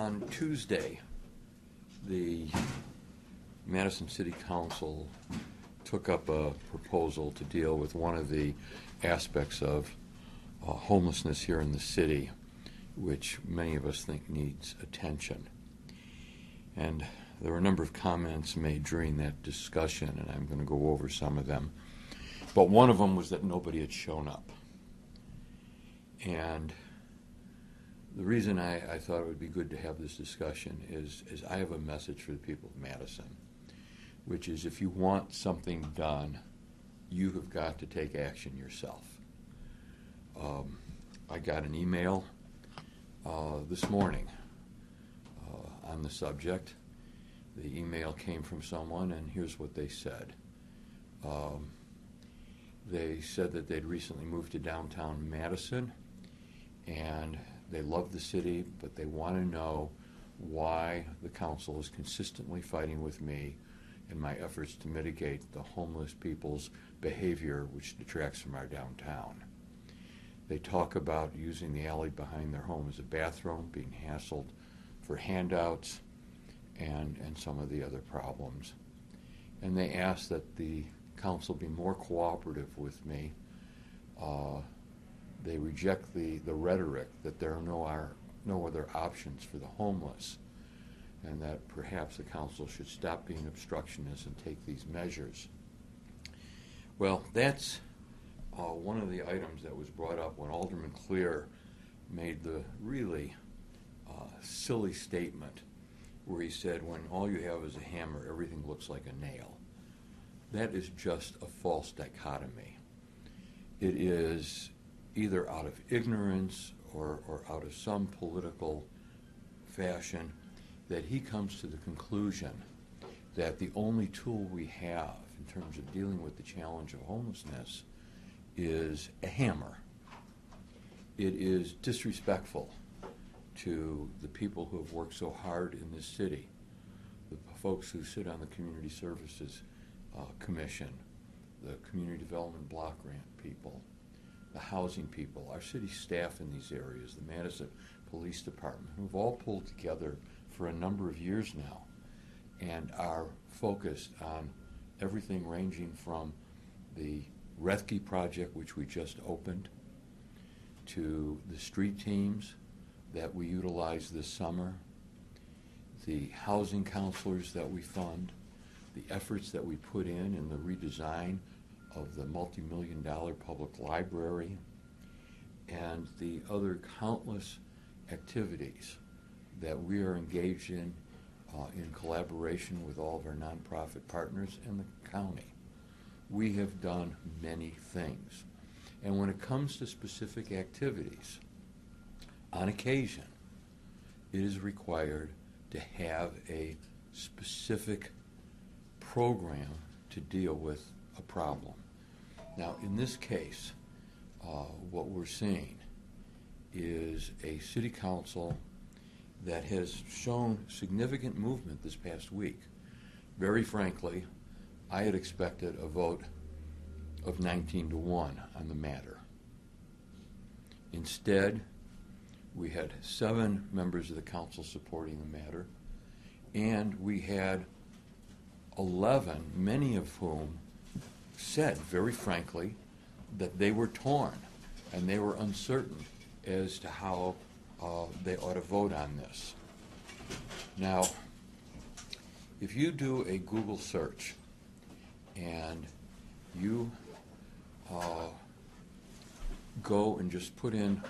On Tuesday, the Madison City Council took up a proposal to deal with one of the aspects of uh, homelessness here in the city, which many of us think needs attention. And there were a number of comments made during that discussion, and I'm going to go over some of them. But one of them was that nobody had shown up. And the reason I, I thought it would be good to have this discussion is, is I have a message for the people of Madison, which is if you want something done, you have got to take action yourself. Um, I got an email uh, this morning uh, on the subject. The email came from someone, and here's what they said. Um, they said that they'd recently moved to downtown Madison, and they love the city, but they want to know why the council is consistently fighting with me in my efforts to mitigate the homeless people's behavior, which detracts from our downtown. They talk about using the alley behind their home as a bathroom, being hassled for handouts, and, and some of the other problems. And they ask that the council be more cooperative with me. Uh, they reject the, the rhetoric that there are no, are no other options for the homeless, and that perhaps the council should stop being obstructionist and take these measures. Well, that's uh, one of the items that was brought up when Alderman Clear made the really uh, silly statement where he said, when all you have is a hammer, everything looks like a nail. That is just a false dichotomy. It is either out of ignorance or, or out of some political fashion that he comes to the conclusion that the only tool we have in terms of dealing with the challenge of homelessness is a hammer. It is disrespectful to the people who have worked so hard in this city, the folks who sit on the Community Services uh, Commission, the Community Development Block Grant people, the housing people, our city staff in these areas, the Madison Police Department, who've all pulled together for a number of years now and are focused on everything ranging from the Rethke project, which we just opened, to the street teams that we utilize this summer, the housing counselors that we fund, the efforts that we put in in the redesign of the multi-million dollar public library, and the other countless activities that we are engaged in uh, in collaboration with all of our nonprofit partners and the county. We have done many things. And when it comes to specific activities, on occasion, it is required to have a specific program to deal with a problem. Now, in this case, uh, what we're seeing is a city council that has shown significant movement this past week. Very frankly, I had expected a vote of 19 to 1 on the matter. Instead, we had seven members of the council supporting the matter, and we had 11, many of whom said very frankly that they were torn and they were uncertain as to how uh, they ought to vote on this. Now, if you do a Google search and you uh, go and just put in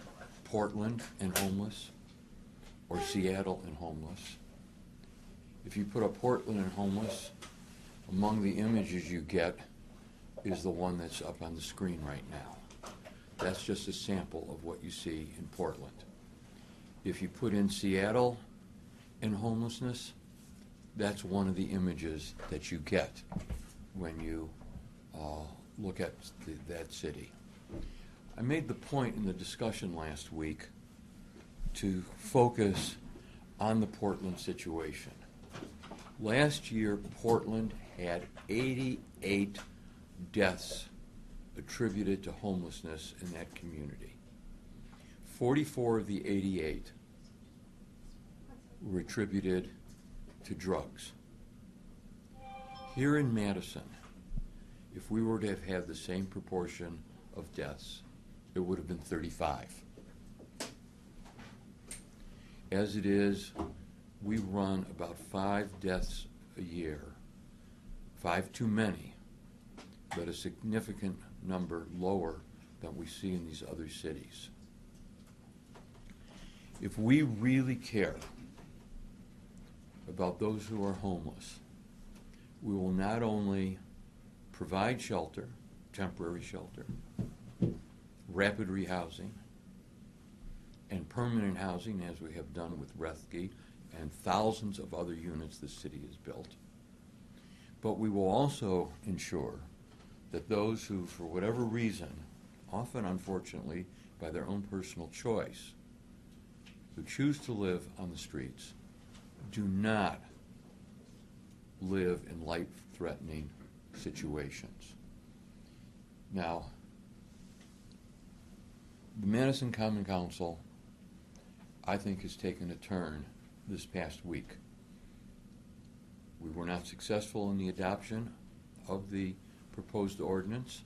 Portland and homeless or Seattle and homeless, if you put up Portland and homeless, among the images you get is the one that's up on the screen right now. That's just a sample of what you see in Portland. If you put in Seattle and homelessness, that's one of the images that you get when you uh, look at the, that city. I made the point in the discussion last week to focus on the Portland situation. Last year, Portland had 88 deaths attributed to homelessness in that community. 44 of the 88 were attributed to drugs. Here in Madison, if we were to have had the same proportion of deaths, it would have been 35. As it is, we run about five deaths a year, five too many, but a significant number lower than we see in these other cities. If we really care about those who are homeless, we will not only provide shelter, temporary shelter, rapid rehousing, and permanent housing, as we have done with Rethke and thousands of other units the city has built. But we will also ensure that those who, for whatever reason, often unfortunately by their own personal choice, who choose to live on the streets, do not live in life threatening situations. Now, the Madison Common Council, I think, has taken a turn this past week. We were not successful in the adoption of the proposed ordinance,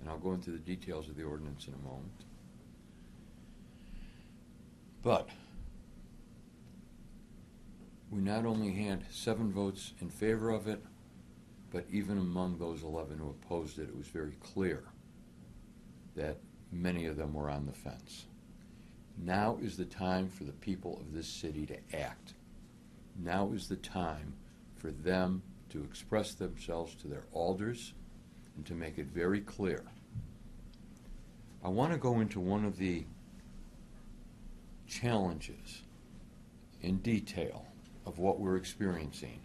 and I'll go into the details of the ordinance in a moment. But we not only had seven votes in favor of it, but even among those 11 who opposed it, it was very clear that many of them were on the fence. Now is the time for the people of this city to act. Now is the time for them to express themselves to their alders and to make it very clear. I want to go into one of the challenges in detail of what we're experiencing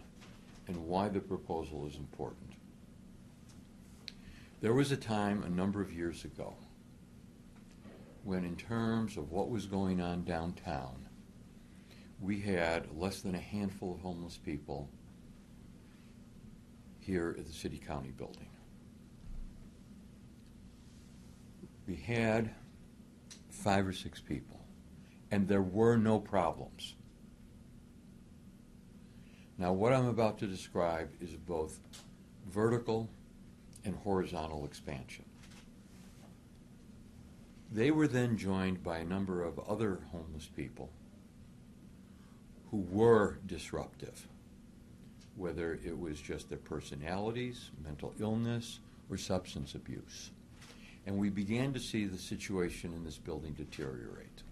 and why the proposal is important. There was a time a number of years ago when, in terms of what was going on downtown, we had less than a handful of homeless people here at the City County building. We had five or six people, and there were no problems. Now, what I'm about to describe is both vertical and horizontal expansion. They were then joined by a number of other homeless people who were disruptive, whether it was just their personalities, mental illness, or substance abuse. And we began to see the situation in this building deteriorate.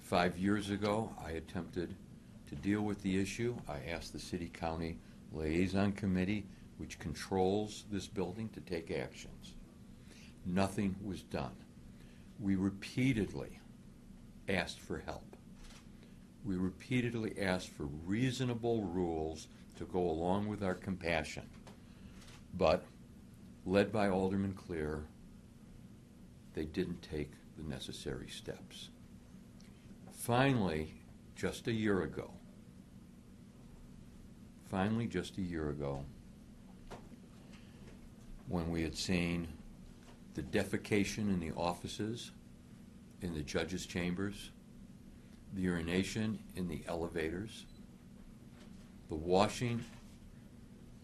Five years ago, I attempted to deal with the issue. I asked the City County Liaison Committee, which controls this building, to take actions. Nothing was done. We repeatedly asked for help. We repeatedly asked for reasonable rules to go along with our compassion. But, led by Alderman Clear, they didn't take the necessary steps. Finally, just a year ago, finally, just a year ago, when we had seen the defecation in the offices, in the judges' chambers, the urination in the elevators, the washing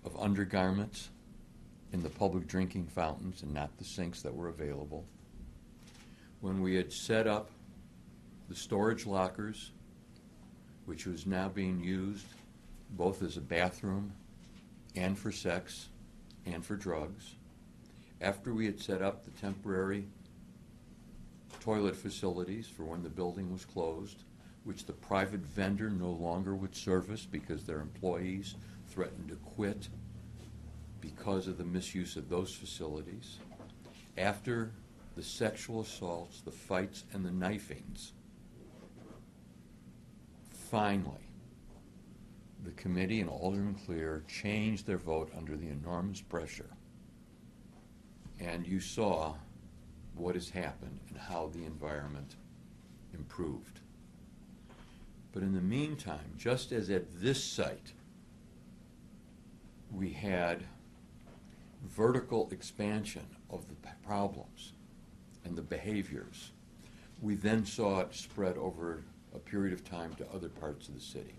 of undergarments in the public drinking fountains and not the sinks that were available. When we had set up the storage lockers, which was now being used both as a bathroom and for sex and for drugs. After we had set up the temporary toilet facilities for when the building was closed, which the private vendor no longer would service because their employees threatened to quit because of the misuse of those facilities. After the sexual assaults, the fights, and the knifings, finally, the committee and Alderman Clear changed their vote under the enormous pressure. And you saw what has happened and how the environment improved. But in the meantime, just as at this site, we had vertical expansion of the problems and the behaviors, we then saw it spread over a period of time to other parts of the city.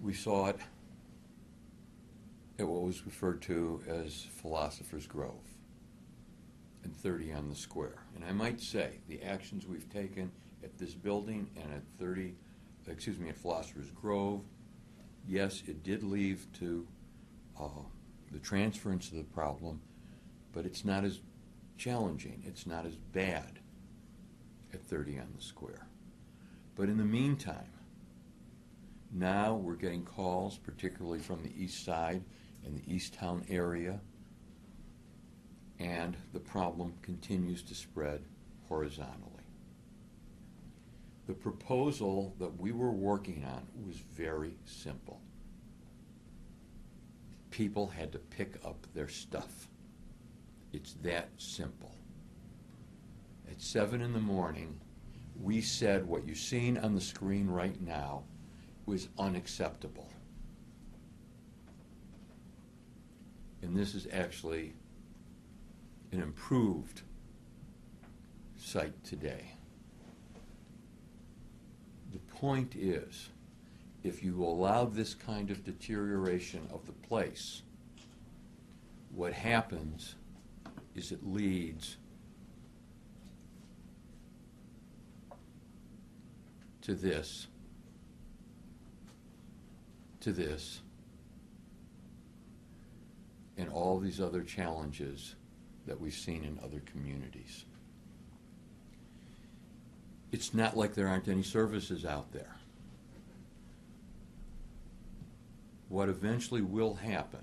We saw it at what was referred to as Philosopher's Grove and 30 on the square. And I might say the actions we've taken at this building and at 30, excuse me, at Philosopher's Grove, yes, it did leave to uh, the transference of the problem, but it's not as challenging, it's not as bad at 30 on the square. But in the meantime, now we're getting calls, particularly from the east side and the East Town area, and the problem continues to spread horizontally. The proposal that we were working on was very simple. People had to pick up their stuff. It's that simple. At 7 in the morning, we said what you're seeing on the screen right now was unacceptable. And this is actually an improved site today. Point is, if you allow this kind of deterioration of the place, what happens is it leads to this, to this, and all these other challenges that we've seen in other communities. It's not like there aren't any services out there. What eventually will happen,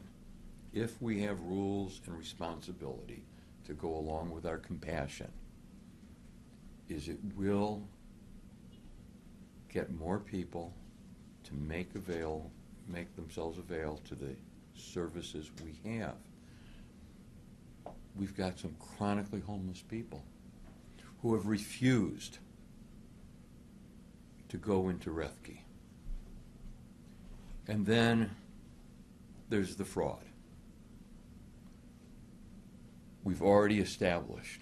if we have rules and responsibility to go along with our compassion, is it will get more people to make avail, make themselves avail to the services we have. We've got some chronically homeless people who have refused to go into Rethke. And then there's the fraud. We've already established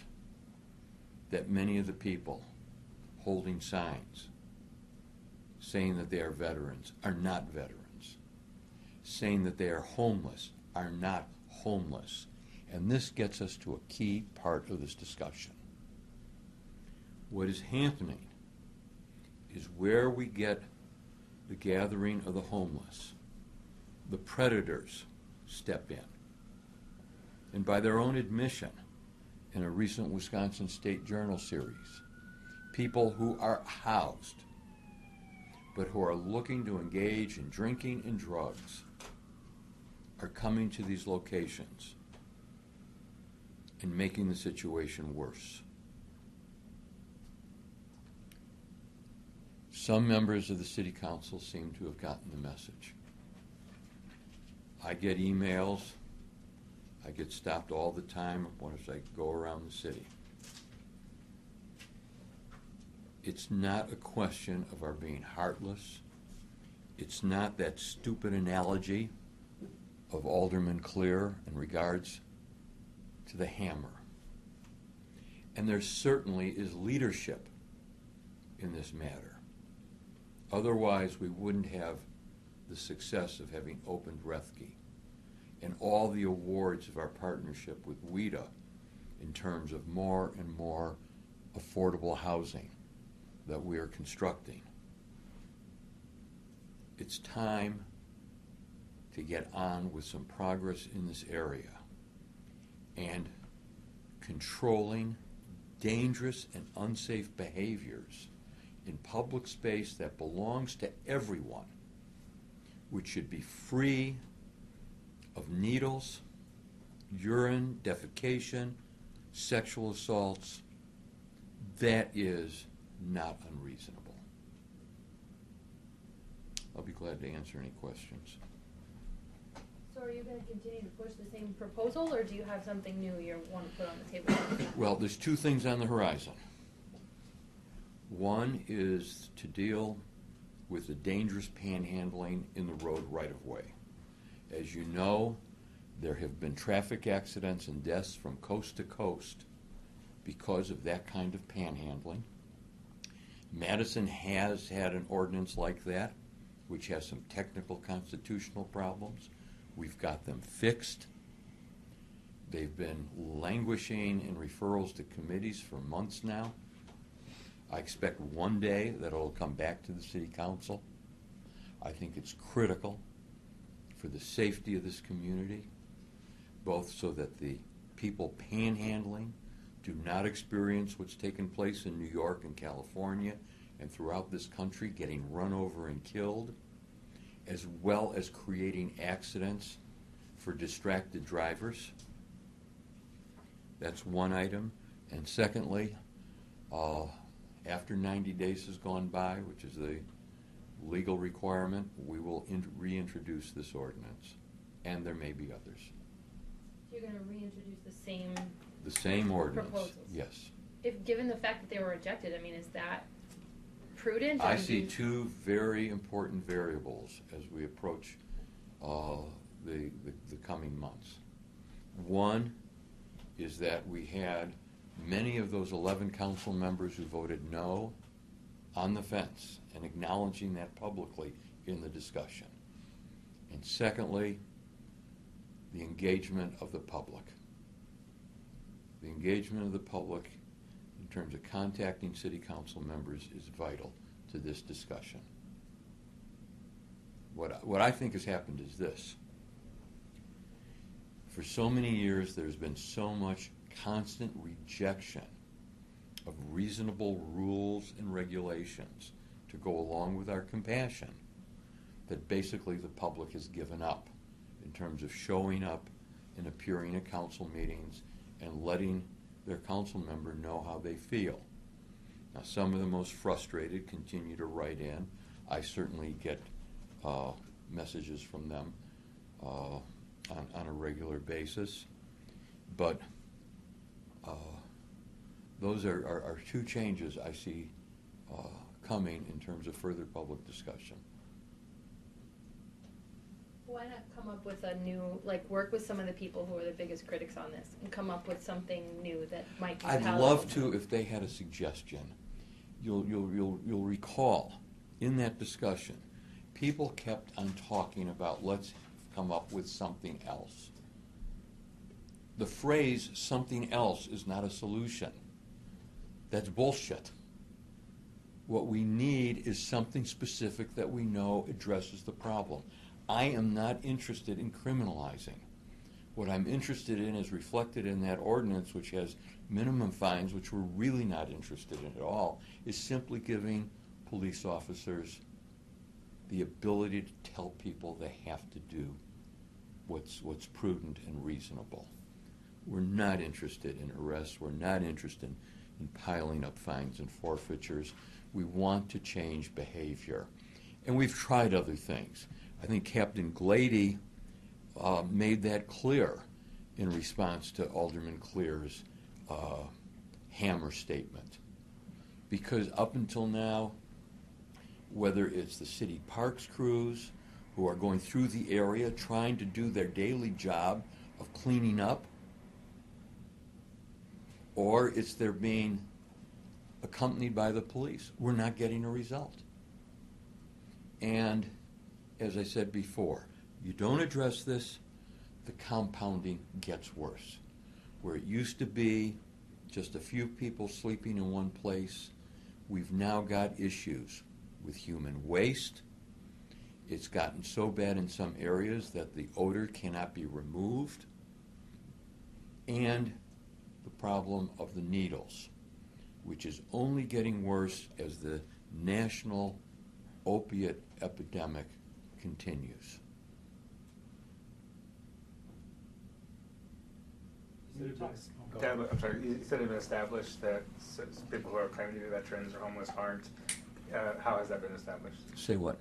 that many of the people holding signs saying that they are veterans are not veterans, saying that they are homeless are not homeless. And this gets us to a key part of this discussion. What is happening is where we get the gathering of the homeless, the predators step in. And by their own admission, in a recent Wisconsin State Journal series, people who are housed but who are looking to engage in drinking and drugs are coming to these locations and making the situation worse. Some members of the city council seem to have gotten the message. I get emails. I get stopped all the time as I go around the city. It's not a question of our being heartless. It's not that stupid analogy of Alderman Clear in regards to the hammer. And there certainly is leadership in this matter. Otherwise, we wouldn't have the success of having opened Rethke and all the awards of our partnership with WHEDA in terms of more and more affordable housing that we are constructing. It's time to get on with some progress in this area and controlling dangerous and unsafe behaviors in public space that belongs to everyone, which should be free of needles, urine, defecation, sexual assaults. That is not unreasonable. I'll be glad to answer any questions. So are you gonna continue to push the same proposal, or do you have something new you wanna put on the table? Well, there's two things on the horizon. One is to deal with the dangerous panhandling in the road right-of-way. As you know, there have been traffic accidents and deaths from coast to coast because of that kind of panhandling. Madison has had an ordinance like that, which has some technical constitutional problems. We've got them fixed. They've been languishing in referrals to committees for months now. I expect one day that it'll come back to the city council. I think it's critical for the safety of this community, both so that the people panhandling do not experience what's taken place in New York and California and throughout this country, getting run over and killed, as well as creating accidents for distracted drivers. That's one item. And secondly, uh, after 90 days has gone by, which is the legal requirement, we will in- reintroduce this ordinance. And there may be others. You're gonna reintroduce the same, The same ordinance. Proposals. Yes. if, given the fact that they were rejected, I mean, is that prudent? I see do- two very important variables as we approach uh, the, the the coming months. One is that we had many of those 11 council members who voted no on the fence and acknowledging that publicly in the discussion. And secondly, the engagement of the public. The engagement of the public in terms of contacting city council members is vital to this discussion. What, what I think has happened is this. For so many years, there's been so much constant rejection of reasonable rules and regulations to go along with our compassion that basically the public has given up in terms of showing up and appearing at council meetings and letting their council member know how they feel. Now, some of the most frustrated continue to write in. I certainly get uh, messages from them uh, on, on a regular basis. But uh, those are, are, are two changes I see uh, coming in terms of further public discussion. Why not come up with a new, like, work with some of the people who are the biggest critics on this and come up with something new that might be I'd palatable? love to if they had a suggestion. You'll, you'll, you'll, you'll recall in that discussion, people kept on talking about let's come up with something else. The phrase something else is not a solution. That's bullshit. What we need is something specific that we know addresses the problem. I am not interested in criminalizing. What I'm interested in is reflected in that ordinance, which has minimum fines, which we're really not interested in at all, is simply giving police officers the ability to tell people they have to do what's, what's prudent and reasonable. We're not interested in arrests. We're not interested in piling up fines and forfeitures. We want to change behavior. And we've tried other things. I think Captain Glady uh, made that clear in response to Alderman Clear's uh, hammer statement. Because up until now, whether it's the city parks crews who are going through the area trying to do their daily job of cleaning up, or it's they're being accompanied by the police, we're not getting a result. And as I said before, you don't address this, the compounding gets worse. Where it used to be just a few people sleeping in one place, we've now got issues with human waste. It's gotten so bad in some areas that the odor cannot be removed. And problem of the needles, which is only getting worse as the national opiate epidemic continues. Dan, I'm sorry, you said it been established that s- s- people who are claiming to be veterans or homeless aren't. Uh, how has that been established? Say what?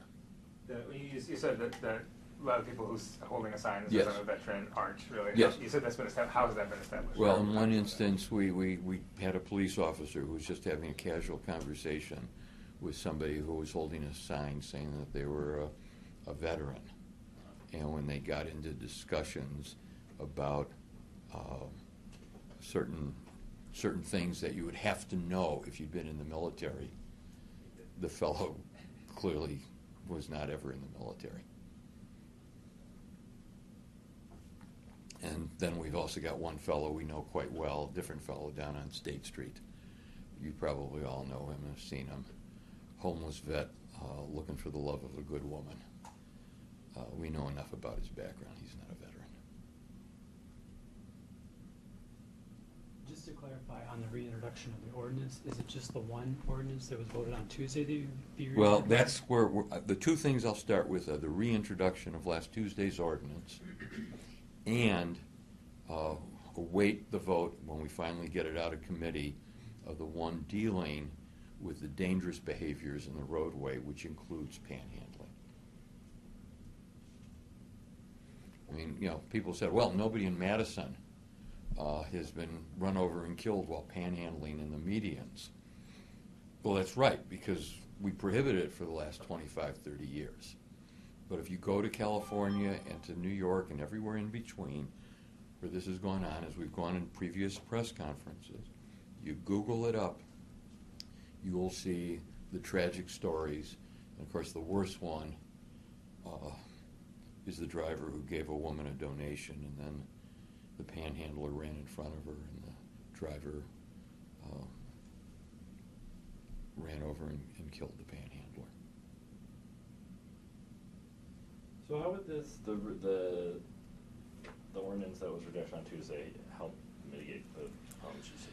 The- You, you said that, that a lot of people who's holding a sign that Yes. I'm a veteran aren't really. Yes. You said that's been established. How has that been established? Well, in one instance, we, we, we had a police officer who was just having a casual conversation with somebody who was holding a sign saying that they were a, a veteran. And when they got into discussions about uh, certain certain things that you would have to know if you'd been in the military, the fellow clearly was not ever in the military. And then we've also got one fellow we know quite well, different fellow down on State Street. You probably all know him, and have seen him. Homeless vet uh, looking for the love of a good woman. Uh, we know enough about his background. He's not a veteran. Just to clarify, on the reintroduction of the ordinance, is it just the one ordinance that was voted on Tuesday that you be Well, that's where, we're- uh, the two things I'll start with are the reintroduction of last Tuesday's ordinance and uh, await the vote when we finally get it out of committee of the one dealing with the dangerous behaviors in the roadway, which includes panhandling. I mean, you know, people said, well, nobody in Madison uh, has been run over and killed while panhandling in the medians. Well, that's right, because we prohibited it for the last 25, 30 years. But if you go to California and to New York and everywhere in between where this has gone on, as we've gone in previous press conferences, you Google it up, you will see the tragic stories. And of course, the worst one uh, is the driver who gave a woman a donation and then the panhandler ran in front of her and the driver uh, ran over and, and killed the panhandler. So how would this, the, the, the ordinance that was reduced on Tuesday help mitigate the problems you see?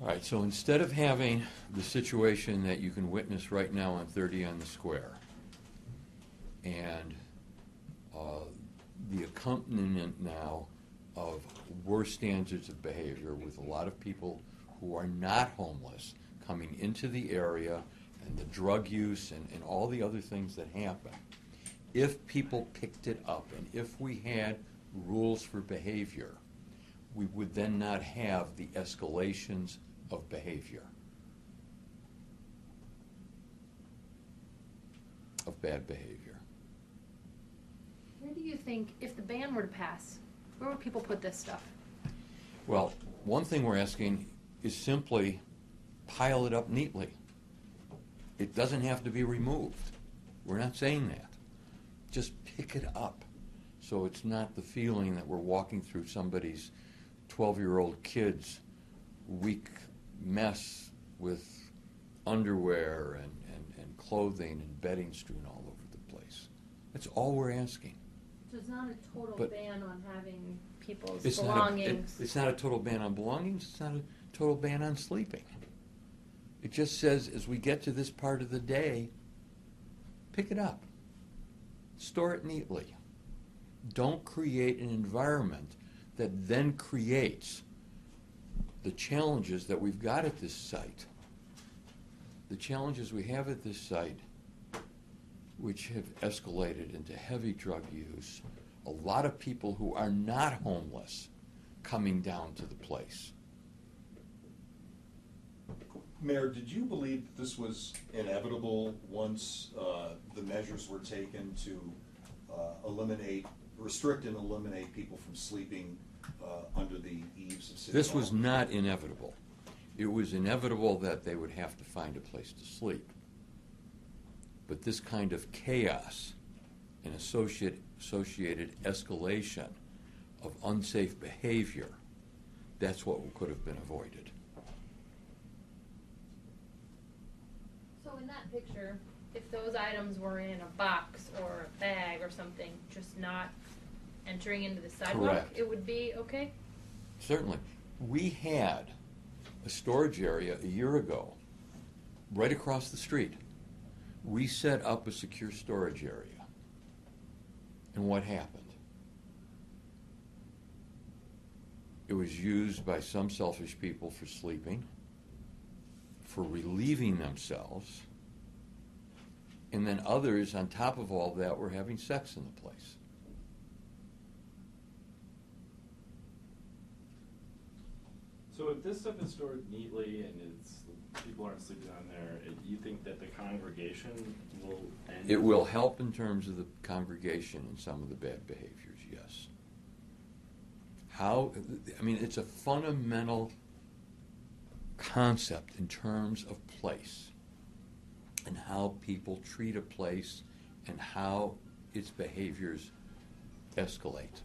All right, so instead of having the situation that you can witness right now on 30 on the square, and uh, the accompaniment now of worse standards of behavior with a lot of people who are not homeless coming into the area, and the drug use and, and all the other things that happen, if people picked it up and if we had rules for behavior, we would then not have the escalations of behavior, of bad behavior. Where do you think, if the ban were to pass, where would people put this stuff? Well, one thing we're asking is simply pile it up neatly. It doesn't have to be removed. We're not saying that. Just pick it up. So it's not the feeling that we're walking through somebody's 12 year old kid's weak mess with underwear and, and, and clothing and bedding strewn all over the place. That's all we're asking. So it's not a total But- ban on having people's It's not, a, it- belongings. it's not a total ban on belongings, it's not a total ban on sleeping. It just says as we get to this part of the day, pick it up, store it neatly. Don't create an environment that then creates the challenges that we've got at this site. The challenges we have at this site, which have escalated into heavy drug use, a lot of people who are not homeless coming down to the place. Mayor, did you believe that this was inevitable once uh, the measures were taken to uh, eliminate, restrict and eliminate people from sleeping uh, under the eaves of City This Hall? was not inevitable. It was inevitable that they would have to find a place to sleep. But this kind of chaos and associate, associated escalation of unsafe behavior, that's what could have been avoided. So in that picture, if those items were in a box or a bag or something, just not entering into the sidewalk, Correct. it would be okay? Certainly. We had a storage area a year ago, right across the street. We set up a secure storage area. And what happened? It was used by some selfish people for sleeping, for relieving themselves, and then others, on top of all that, were having sex in the place. So if this stuff is stored neatly and it's, people aren't sleeping on there, it- you think that the congregation will end? It will help in terms of the congregation and some of the bad behaviors, yes. How, I mean, it's a fundamental concept in terms of place. And how people treat a place and how its behaviors escalate.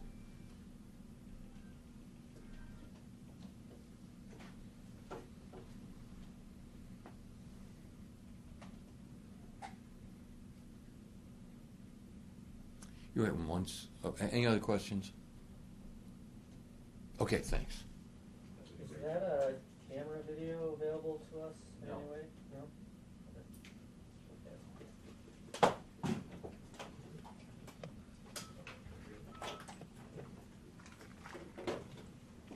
You went once. Okay. Oh, any other questions? Okay, thanks. Is that a camera video available to us No. anyway?